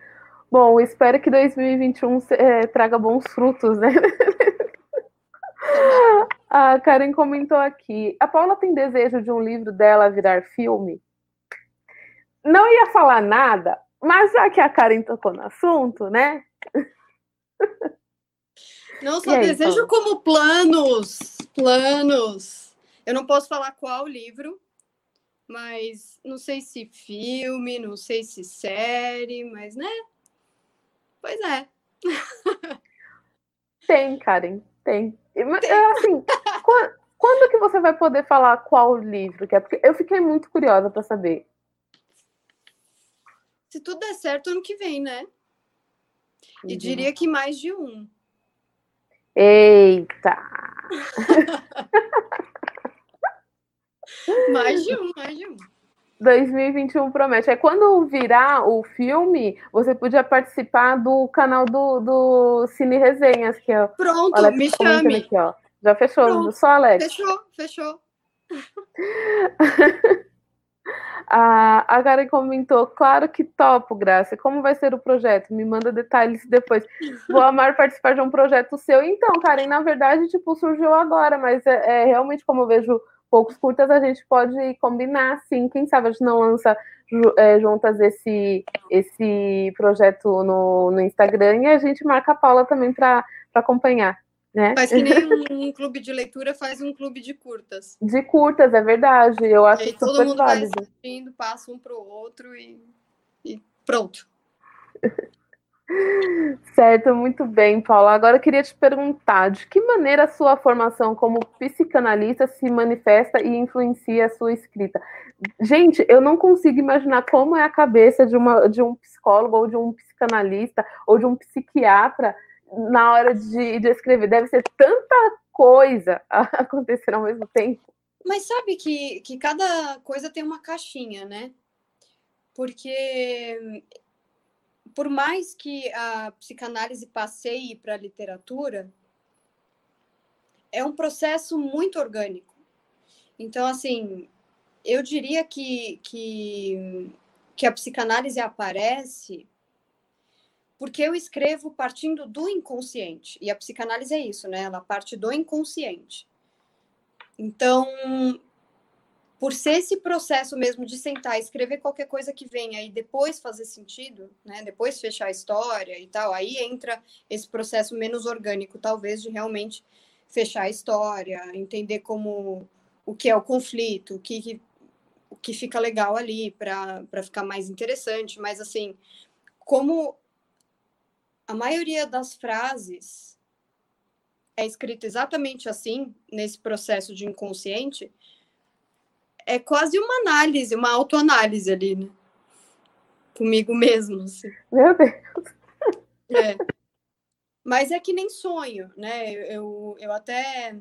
Bom, espero que 2021 é, traga bons frutos, né? A Karen comentou aqui. A Paula tem desejo de um livro dela virar filme? Não ia falar nada, mas já que a Karen tocou no assunto, né? Não só aí, desejo como planos, planos. Eu não posso falar qual livro, mas não sei se filme, não sei se série, mas né? Pois é. Tem, Karen, tem. tem. Assim, quando, quando que você vai poder falar qual livro que é? Porque eu fiquei muito curiosa para saber. Se tudo der certo, ano que vem, né? E uhum. diria que mais de um. Eita! mais de um, mais de um. 2021 promete. É quando virar o filme, você podia participar do canal do, do Cine Resenhas, que é Pronto, me chame. Aqui, ó. Já fechou, Pronto. só Alex. Fechou, fechou. a, a Karen comentou, claro que topo, Graça. Como vai ser o projeto? Me manda detalhes depois. Vou amar participar de um projeto seu. Então, Karen, na verdade, tipo, surgiu agora, mas é, é realmente como eu vejo poucos curtas, a gente pode combinar, sim. Quem sabe a gente não lança é, juntas esse, esse projeto no, no Instagram e a gente marca a Paula também para acompanhar. Né? Faz que nem um, um, clube de leitura faz um clube de curtas. De curtas, é verdade. Eu acho super todo mundo válido. vai assistindo, passa um para o outro e, e pronto. Certo, muito bem, Paula. Agora eu queria te perguntar de que maneira a sua formação como psicanalista se manifesta e influencia a sua escrita. Gente, eu não consigo imaginar como é a cabeça de, uma, de um psicólogo ou de um psicanalista ou de um psiquiatra na hora de, de escrever. Deve ser tanta coisa acontecer ao mesmo tempo. Mas sabe que, que cada coisa tem uma caixinha, né? Porque por mais que a psicanálise passeie para a literatura, é um processo muito orgânico. Então, assim, eu diria que, que, que a psicanálise aparece porque eu escrevo partindo do inconsciente. E a psicanálise é isso, né? Ela parte do inconsciente. Então, por ser esse processo mesmo de sentar, escrever qualquer coisa que venha e depois fazer sentido, né? Depois fechar a história e tal, aí entra esse processo menos orgânico, talvez, de realmente fechar a história, entender como o que é o conflito, o que, o que fica legal ali para ficar mais interessante, mas assim, como a maioria das frases é escrita exatamente assim, nesse processo de inconsciente, é quase uma análise, uma autoanálise ali, né? Comigo mesmo. Assim. Meu Deus! É. Mas é que nem sonho, né? Eu, eu até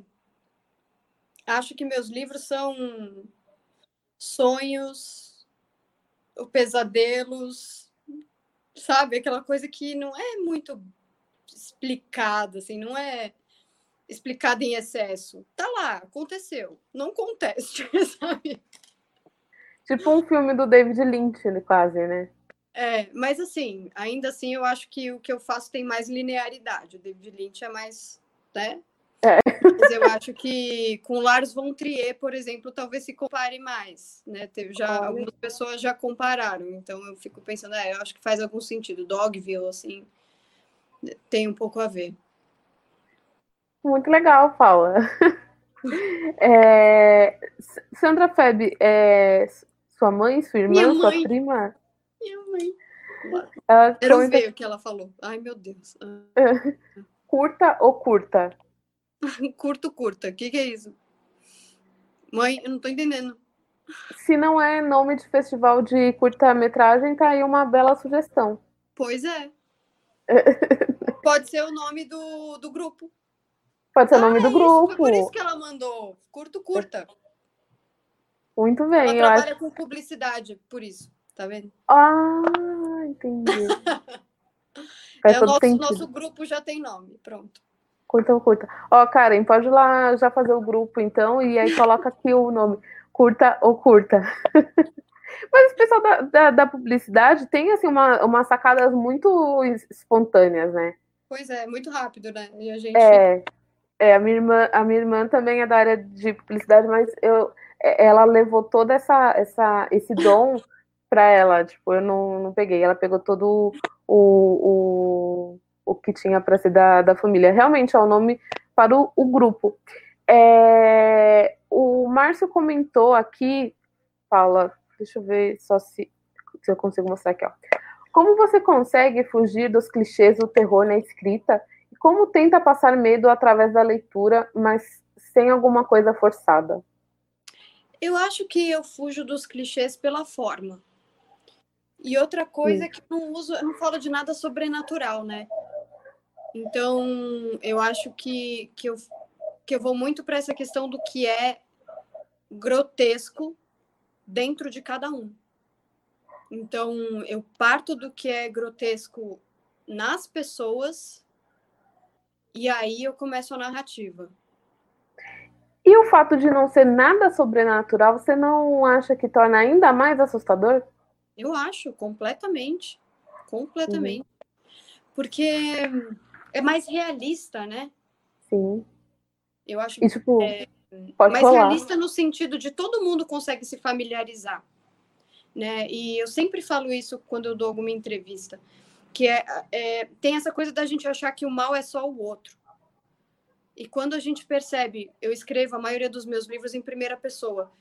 acho que meus livros são sonhos, pesadelos, sabe? Aquela coisa que não é muito explicada, assim, não é explicada em excesso. Tá lá, aconteceu. Não conteste, sabe? Tipo um filme do David Lynch, quase, né? É, mas assim, ainda assim eu acho que o que eu faço tem mais linearidade. O David Lynch é mais, né? É. Mas eu acho que com Lars von Trier, por exemplo, talvez se compare mais, né? Teve já Olha. algumas pessoas já compararam, então eu fico pensando, é, eu acho que faz algum sentido. Dogville, assim, tem um pouco a ver. Muito legal, Paula. É, Sandra Feb, é, sua mãe, sua irmã, sua prima? Minha mãe. Ela eu não vi o que ela falou. Ai, meu Deus. Ah. Curta ou curta? Curto, curta. O que, que é isso? Mãe, eu não tô entendendo. Se não é nome de festival de curta-metragem, tá aí uma bela sugestão. Pois é. Pode ser o nome do, do grupo. Pode ser o nome do grupo. Isso, por isso que ela mandou. Curto, curta. Muito bem. Ela trabalha acho... com publicidade, por isso. Tá vendo? Ah, entendi. é, o nosso, nosso grupo já tem nome. Pronto. Curta ou curta. Ó, Karen, pode ir lá já fazer o grupo, então, e aí coloca aqui o nome. Curta ou curta. Mas o pessoal da, da, da, publicidade tem, assim, uma, umas sacadas muito espontâneas, né? Pois é, muito rápido, né? E a gente... É, é, a minha irmã, a minha irmã também é da área de publicidade, mas eu, é, ela levou todo essa, essa, esse dom para ela. Tipo, eu não, não peguei. Ela pegou todo o, o, o que tinha para ser da, da família. Realmente é o nome para o, o grupo. É, o Márcio comentou aqui, Paula, deixa eu ver só se, se eu consigo mostrar aqui, ó. Como você consegue fugir dos clichês do terror na escrita como tenta passar medo através da leitura, mas sem alguma coisa forçada? Eu acho que eu fujo dos clichês pela forma. E outra coisa é que eu não uso, eu não falo de nada sobrenatural, né? Então, eu acho que, que, eu, que eu vou muito para essa questão do que é grotesco dentro de cada um. Então, eu parto do que é grotesco nas pessoas e aí eu começo a narrativa. E o fato de não ser nada sobrenatural, você não acha que torna ainda mais assustador? Eu acho, completamente. Completamente. Uhum. Porque é mais realista, né? Sim. Eu acho e, tipo, é, mais falar. realista no sentido de todo mundo consegue se familiarizar. Né? E eu sempre falo isso quando eu dou alguma entrevista, que é, é tem essa coisa da gente achar que o mal é só o outro. E quando a gente percebe, eu escrevo a maioria dos meus livros em primeira pessoa.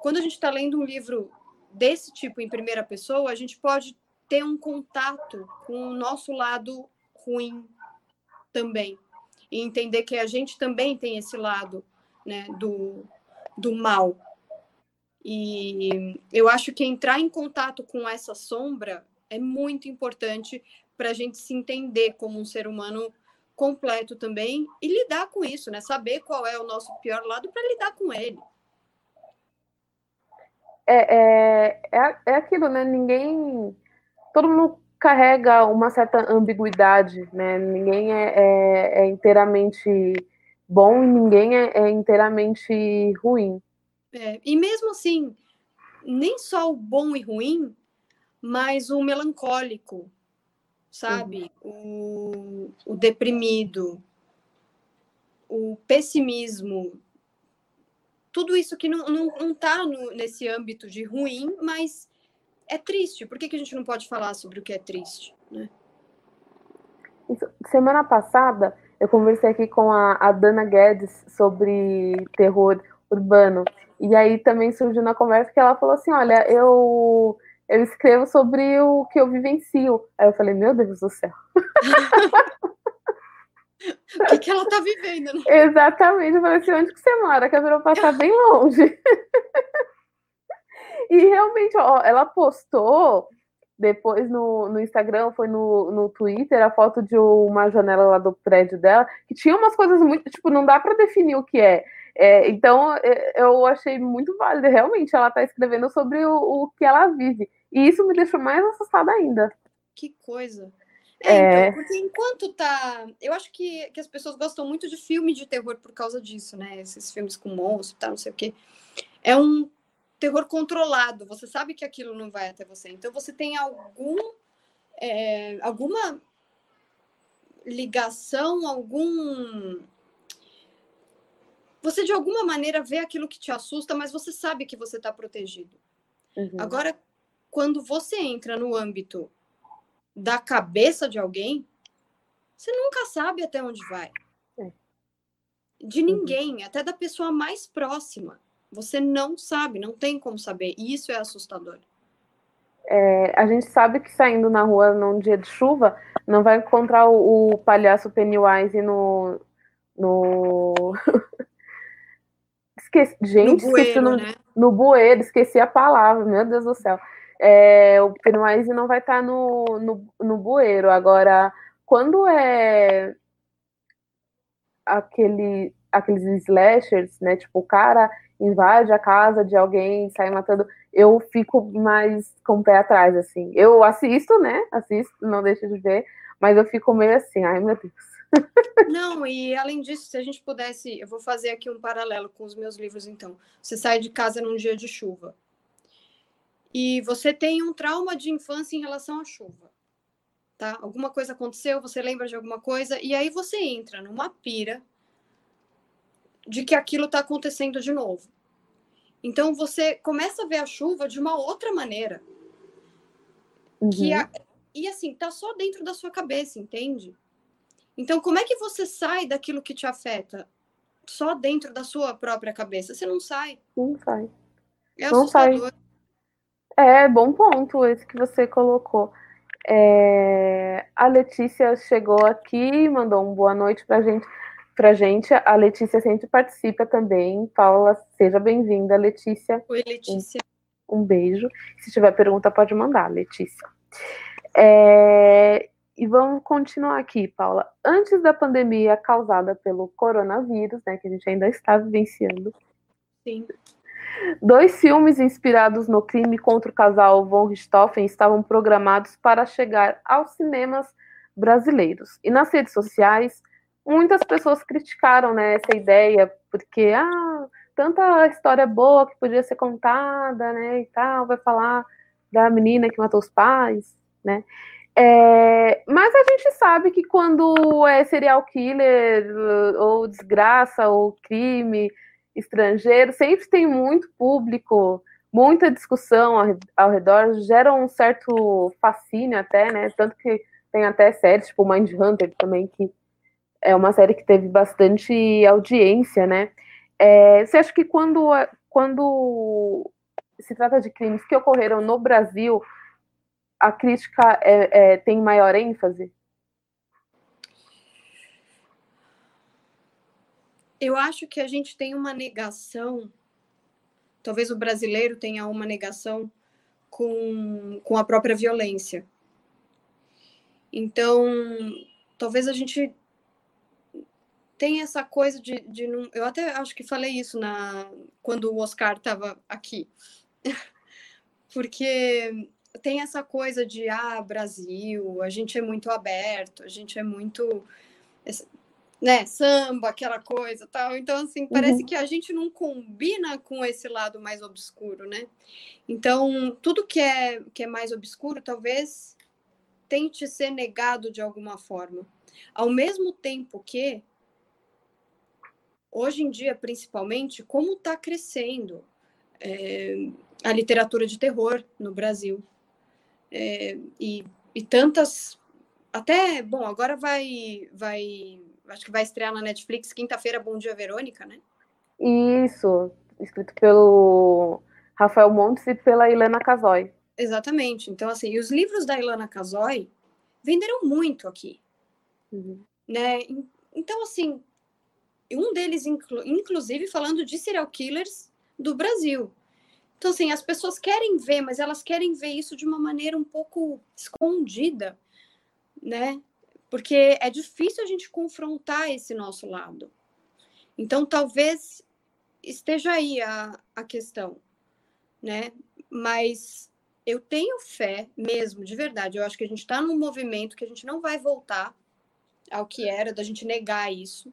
Quando a gente está lendo um livro desse tipo em primeira pessoa, a gente pode ter um contato com o nosso lado ruim também. E entender que a gente também tem esse lado né, do, do mal. E eu acho que entrar em contato com essa sombra é muito importante para a gente se entender como um ser humano completo também e lidar com isso, né? Saber qual é o nosso pior lado para lidar com ele. É, é, é, é aquilo, né? Ninguém. Todo mundo carrega uma certa ambiguidade, né? Ninguém é, é, é inteiramente bom e ninguém é, é inteiramente ruim. É, e mesmo assim, nem só o bom e ruim, mas o melancólico, sabe? Uhum. O, o deprimido, o pessimismo, tudo isso que não, não, não tá no, nesse âmbito de ruim, mas é triste. Por que, que a gente não pode falar sobre o que é triste? Né? Semana passada, eu conversei aqui com a, a Dana Guedes sobre terror urbano. E aí também surgiu na conversa que ela falou assim: olha, eu eu escrevo sobre o que eu vivencio. Aí eu falei, meu Deus do céu. o que, que ela tá vivendo, né? Exatamente. Eu falei assim, onde que você mora? Que eu passar bem longe. e realmente, ó, ela postou depois no, no Instagram, foi no, no Twitter, a foto de uma janela lá do prédio dela, que tinha umas coisas muito, tipo, não dá para definir o que é. É, então, é, eu achei muito válido. Realmente, ela está escrevendo sobre o, o, que ela vive. E isso me deixou mais assustada ainda. Que coisa. É, é... Então, porque enquanto tá. Eu acho que, que as pessoas gostam muito de filme de terror por causa disso, né? Esses filmes com monstro, tá, não sei o quê. É um terror controlado. Você sabe que aquilo não vai até você. Então, você tem algum. É, alguma ligação, algum você de alguma maneira vê aquilo que te assusta, mas você sabe que você está protegido. Uhum. Agora, quando você entra no âmbito da cabeça de alguém, você nunca sabe até onde vai. É. De uhum. ninguém, uhum. até da pessoa mais próxima. Você não sabe, não tem como saber. E isso é assustador. É, a gente sabe que saindo na rua num dia de chuva, não vai encontrar o, o palhaço Pennywise no, no Esqueci, gente, no bueiro, esqueci no, né? no bueiro, esqueci a palavra, meu Deus do céu. É, o Pennywise não vai estar tá no, no, no bueiro. Agora, quando é aquele, aqueles slashers, né? Tipo, o cara invade a casa de alguém, sai matando, eu fico mais com o pé atrás, assim. Eu assisto, né? Assisto, não deixo de ver, mas eu fico meio assim, ai meu Deus. Não, e além disso, se a gente pudesse, eu vou fazer aqui um paralelo com os meus livros, então. Você sai de casa num dia de chuva. E você tem um trauma de infância em relação à chuva. Tá? Alguma coisa aconteceu, você lembra de alguma coisa, e aí você entra numa pira de que aquilo está acontecendo de novo. Então você começa a ver a chuva de uma outra maneira. Uhum. Que a... E assim, tá só dentro da sua cabeça, entende? Então, como é que você sai daquilo que te afeta? Só dentro da sua própria cabeça? Você não sai. Não sai. É não assustador. Sai. É, bom ponto esse que você colocou. É... A Letícia chegou aqui, mandou um boa noite pra gente. Pra gente, a Letícia sempre participa também. Paula, seja bem-vinda, Letícia. Oi, Letícia. Um, um, beijo. Se tiver pergunta, pode mandar, Letícia. É... E vamos continuar aqui, Paula. Antes da pandemia causada pelo coronavírus, né, que a gente ainda está vivenciando. Sim. Dois filmes inspirados no crime contra o casal von Richthofen estavam programados para chegar aos cinemas brasileiros. E nas redes sociais, muitas pessoas criticaram né, essa ideia, porque ah, tanta história boa que podia ser contada, né, e tal, vai falar da menina que matou os pais, né? É, mas a gente sabe que quando é serial killer, ou desgraça, ou crime estrangeiro, sempre tem muito público, muita discussão ao, ao redor, gera um certo fascínio até, né? Tanto que tem até séries, tipo Mind Hunter também, que é uma série que teve bastante audiência, né? É, você acha que quando, quando se trata de crimes que ocorreram no Brasil, a crítica é, é, tem maior ênfase? Eu acho que a gente tem uma negação, talvez o brasileiro tenha uma negação com, com a própria violência. Então, talvez a gente tenha essa coisa de, de não, eu até acho que falei isso na quando o Oscar estava aqui, porque tem essa coisa de ah Brasil, a gente é muito aberto, a gente é muito né, samba, aquela coisa, tal. Então assim, parece uhum. que a gente não combina com esse lado mais obscuro, né? Então, tudo que é que é mais obscuro, talvez tente ser negado de alguma forma. Ao mesmo tempo que, hoje em dia, principalmente, como está crescendo é, a literatura de terror no Brasil. É, e, e tantas. Até, bom, agora vai, vai. Acho que vai estrear na Netflix quinta-feira Bom Dia Verônica, né? Isso, escrito pelo Rafael Montes e pela Helena Casoy. Exatamente. Então, assim, e os livros da Ilana Casoy venderam muito aqui. Uhum. Né? Então, assim, um deles, inclu inclusive, falando de serial killers do Brasil. Então, assim, as pessoas querem ver, mas elas querem ver isso de uma maneira um pouco escondida, né? Porque é difícil a gente confrontar esse nosso lado. Então, talvez esteja aí a, a questão, né? Mas eu tenho fé mesmo, de verdade. Eu acho que a gente está num movimento que a gente não vai voltar ao que era, da gente negar isso.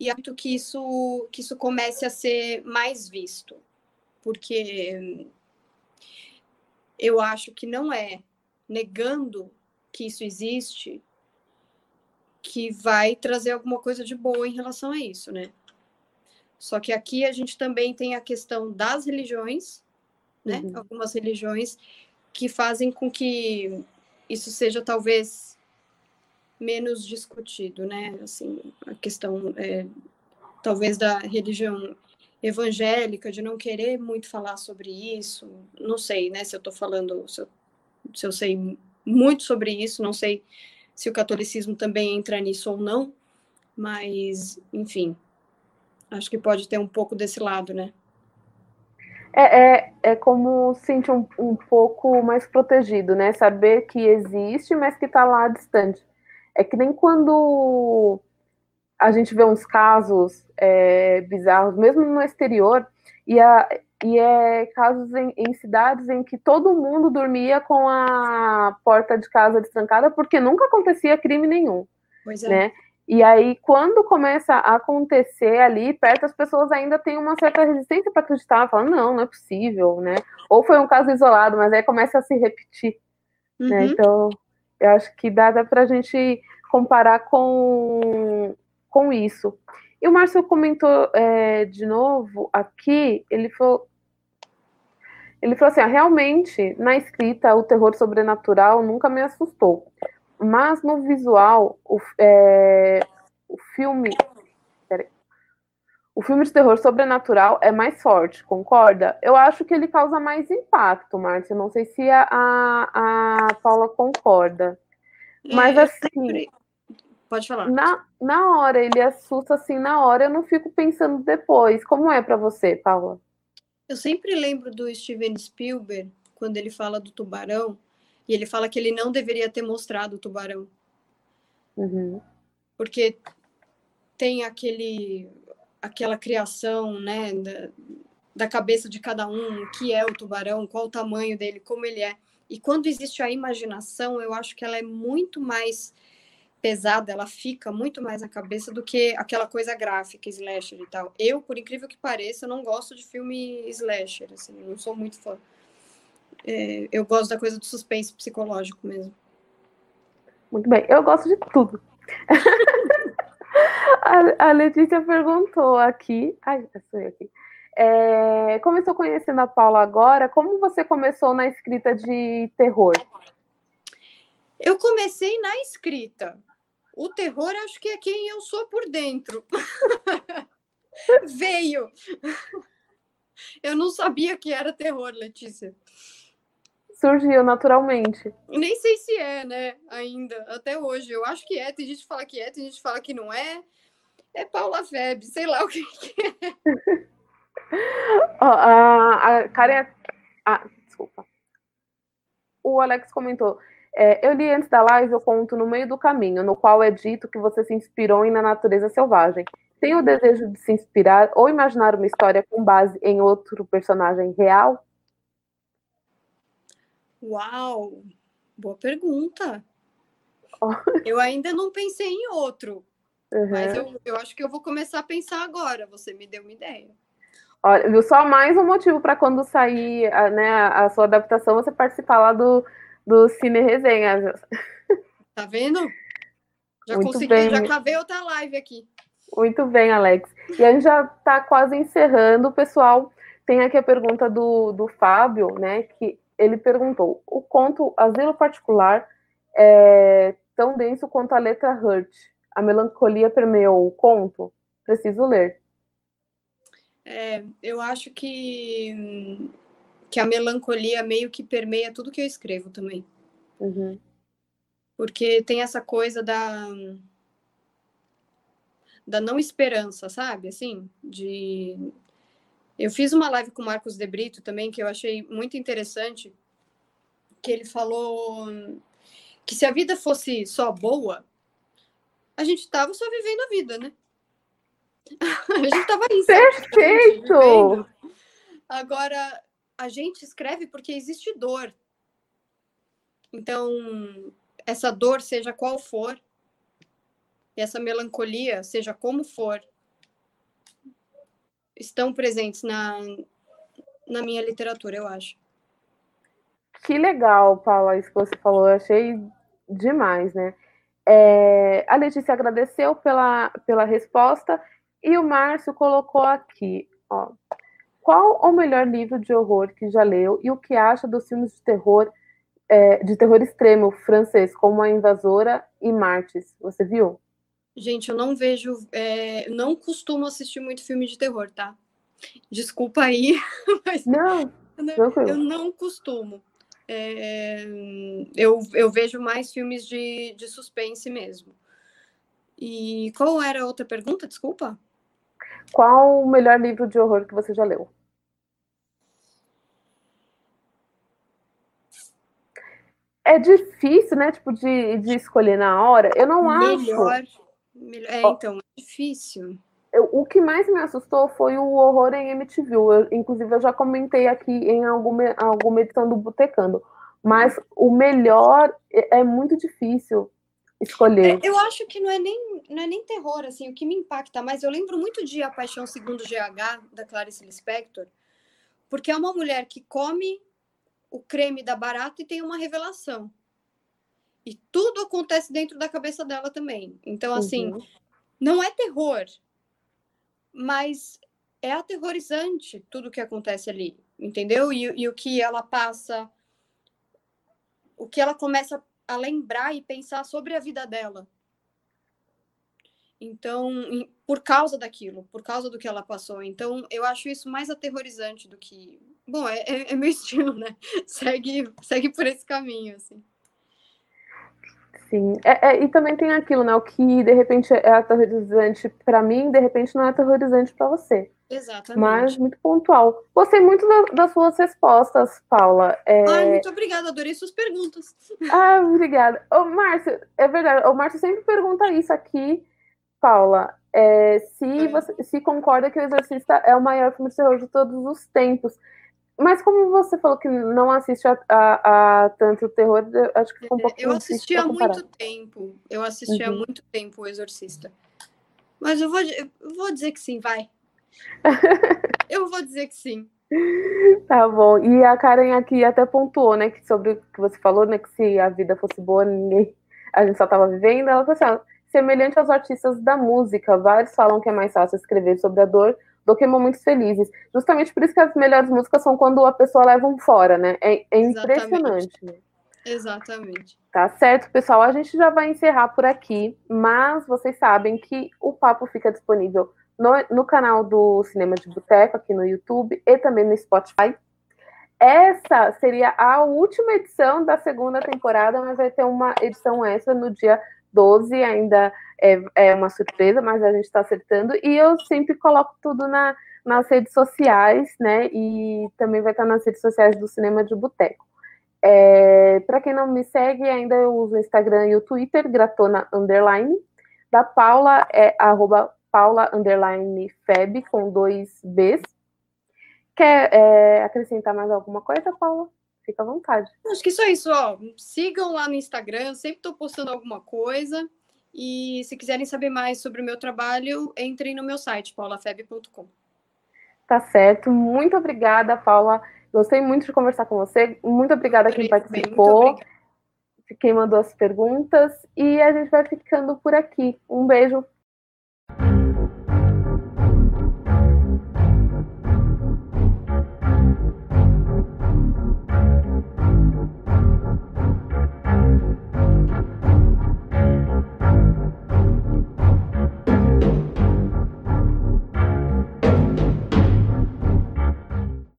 E acredito que isso, que isso comece a ser mais visto. Porque eu acho que não é negando que isso existe que vai trazer alguma coisa de boa em relação a isso, né? Só que aqui a gente também tem a questão das religiões, né? Uhum. Algumas religiões que fazem com que isso seja talvez menos discutido, né? Assim, a questão é, talvez da religião evangélica de não querer muito falar sobre isso. Não sei, né? Se eu estou falando, se eu, se eu sei muito sobre isso, não sei se o catolicismo também entra nisso ou não, mas enfim, acho que pode ter um pouco desse lado, né? É, é, é como sentir um, um pouco mais protegido, né? Saber que existe, mas que está lá distante. É que nem quando a gente vê uns casos é, bizarros, mesmo no exterior, e, a, e é casos em, em, cidades em que todo mundo dormia com a porta de casa destrancada, porque nunca acontecia crime nenhum. Pois é. Né? E aí, quando começa a acontecer ali perto, as pessoas ainda têm uma certa resistência para acreditar, falando, não, não é possível, né? Ou foi um caso isolado, mas aí começa a se repetir. Né? Uhum. Né? Então, eu acho que dá, dá para a gente comparar com, com isso. E o Márcio comentou é, de novo aqui, ele falou. Ele falou assim: ah, realmente, na escrita, o terror sobrenatural nunca me assustou. Mas no visual, o, é, o filme. Peraí, o filme de terror sobrenatural é mais forte, concorda? Eu acho que ele causa mais impacto, Márcia. Não sei se a, a, a Paula concorda. Mas é, assim. Pode falar. Na, na hora, ele assusta assim, na hora eu não fico pensando depois. Como é para você, Paula? Eu sempre lembro do Steven Spielberg, quando ele fala do tubarão, e ele fala que ele não deveria ter mostrado o tubarão. Uhum. Porque tem aquele, aquela criação, né, da, da cabeça de cada um, o que é o tubarão, qual o tamanho dele, como ele é. E quando existe a imaginação, eu acho que ela é muito mais pesada, ela fica muito mais na cabeça do que aquela coisa gráfica, slasher e tal. Eu, por incrível que pareça, não gosto de filme slasher, assim, não sou muito fã. É, eu gosto da coisa do suspense psicológico mesmo. Muito bem, eu gosto de tudo. a, Letícia perguntou aqui. Ai, sou eu aqui. É, começou conhecendo a Paula agora. Como você começou na escrita de terror? Eu comecei na escrita. O terror acho que é quem eu sou por dentro. Veio. Eu não sabia que era terror, Letícia. Surgiu naturalmente. Nem sei se é, né? Ainda, até hoje. Eu acho que é. Tem gente que fala que é, tem gente que fala que não é. É Paula Feb, sei lá o que, que é. oh, a, a Karen. Ah, desculpa. O Alex comentou. É, eu li antes da live o conto No Meio do Caminho, no qual é dito que você se inspirou em Na Natureza Selvagem. Tem o desejo de se inspirar ou imaginar uma história com base em outro personagem real? Uau! Boa pergunta. Oh. Eu ainda não pensei em outro. Uhum. Mas eu, eu acho que eu vou começar a pensar agora. Você me deu uma ideia. Olha, viu? Só mais um motivo para quando sair né, a sua adaptação, você participar lá do, do Cine Resenha. Tá vendo? Já Muito consegui, bem. já cavei outra live aqui. Muito bem, Alex. E a gente já está quase encerrando. O pessoal tem aqui a pergunta do, do Fábio, né? Que ele perguntou: o conto Asilo Particular é tão denso quanto a letra Hurt. A melancolia permeou o conto? Preciso ler. É, eu acho que que a melancolia meio que permeia tudo que eu escrevo também. Uhum. Porque tem essa coisa da da não esperança, sabe? Assim, de eu fiz uma live com o Marcos De Brito também que eu achei muito interessante, que ele falou que se a vida fosse só boa, a gente estava só vivendo a vida, né? a gente estava aí. Perfeito! Agora, a gente escreve porque existe dor. Então, essa dor, seja qual for, essa melancolia, seja como for, estão presentes na, na minha literatura, eu acho. Que legal, Paula, isso que você falou, eu achei demais, né? É, a Letícia agradeceu pela, pela resposta e o Márcio colocou aqui, ó. Qual o melhor livro de horror que já leu e o que acha dos filmes de terror é, de terror extremo francês, como A Invasora e Martes? Você viu? Gente, eu não vejo, é, não costumo assistir muito filme de terror, tá? Desculpa aí, mas não, eu, eu não costumo. É, eu, eu vejo mais filmes de, de suspense mesmo. E qual era a outra pergunta? Desculpa. Qual o melhor livro de horror que você já leu? É difícil, né? Tipo, de, de escolher na hora. Eu não melhor, acho. Melhor. É, então, é difícil. Eu, o que mais me assustou foi o horror em MTV. Eu, inclusive, eu já comentei aqui em alguma, alguma edição do Botecando. Mas o melhor é, é muito difícil escolher. É, eu acho que não é nem não é nem terror assim, o que me impacta mais, eu lembro muito de A Paixão Segundo GH da Clarice Lispector, porque é uma mulher que come o creme da barata e tem uma revelação. E tudo acontece dentro da cabeça dela também. Então assim, uhum. não é terror, mas é aterrorizante tudo que acontece ali, entendeu? E, e o que ela passa, o que ela começa a lembrar e pensar sobre a vida dela. Então, por causa daquilo, por causa do que ela passou. Então, eu acho isso mais aterrorizante do que. Bom, é, é, é meu estilo, né? Segue, segue por esse caminho, assim. Sim, é, é, e também tem aquilo, né? O que de repente é aterrorizante para mim, de repente não é aterrorizante para você. Exatamente. Mas muito pontual. Gostei muito da, das suas respostas, Paula. É... Ai, muito obrigada, adorei suas perguntas. Ah, obrigada. O Márcio, é verdade, o Márcio sempre pergunta isso aqui, Paula. É, se é. você se concorda que o Exorcista é o maior filme de terror de todos os tempos. Mas como você falou que não assiste a, a, a tanto terror, acho que ficou um pouco Eu assisti há muito tempo. Eu assisti uhum. há muito tempo o Exorcista. Mas eu vou, eu vou dizer que sim, vai. eu vou dizer que sim. Tá bom. E a Karen aqui até pontuou, né, que sobre o que você falou, né, que se a vida fosse boa, ninguém, a gente só tava vivendo. Ela falou assim, semelhante aos artistas da música, vários falam que é mais fácil escrever sobre a dor do que momentos felizes. Justamente por isso que as melhores músicas são quando a pessoa leva um fora, né? É, é impressionante. Né? Exatamente. Tá certo, pessoal. A gente já vai encerrar por aqui, mas vocês sabem que o papo fica disponível no, no canal do Cinema de Boteco, aqui no YouTube e também no Spotify. Essa seria a última edição da segunda temporada, mas vai ter uma edição extra no dia 12, ainda é, é uma surpresa, mas a gente está acertando. E eu sempre coloco tudo na, nas redes sociais, né? E também vai estar nas redes sociais do Cinema de Boteco. É, Para quem não me segue, ainda eu uso o Instagram e o Twitter, gratona underline. Da Paula é arroba paula underline feb, com dois Bs. Quer é, acrescentar mais alguma coisa, Paula? Fica à vontade. Acho que só isso, ó. Sigam lá no Instagram, sempre estou postando alguma coisa. E se quiserem saber mais sobre o meu trabalho, entrem no meu site, paulafeb.com. Tá certo. Muito obrigada, Paula. Gostei muito de conversar com você. Muito obrigada a quem participou, quem mandou as perguntas. E a gente vai ficando por aqui. Um beijo.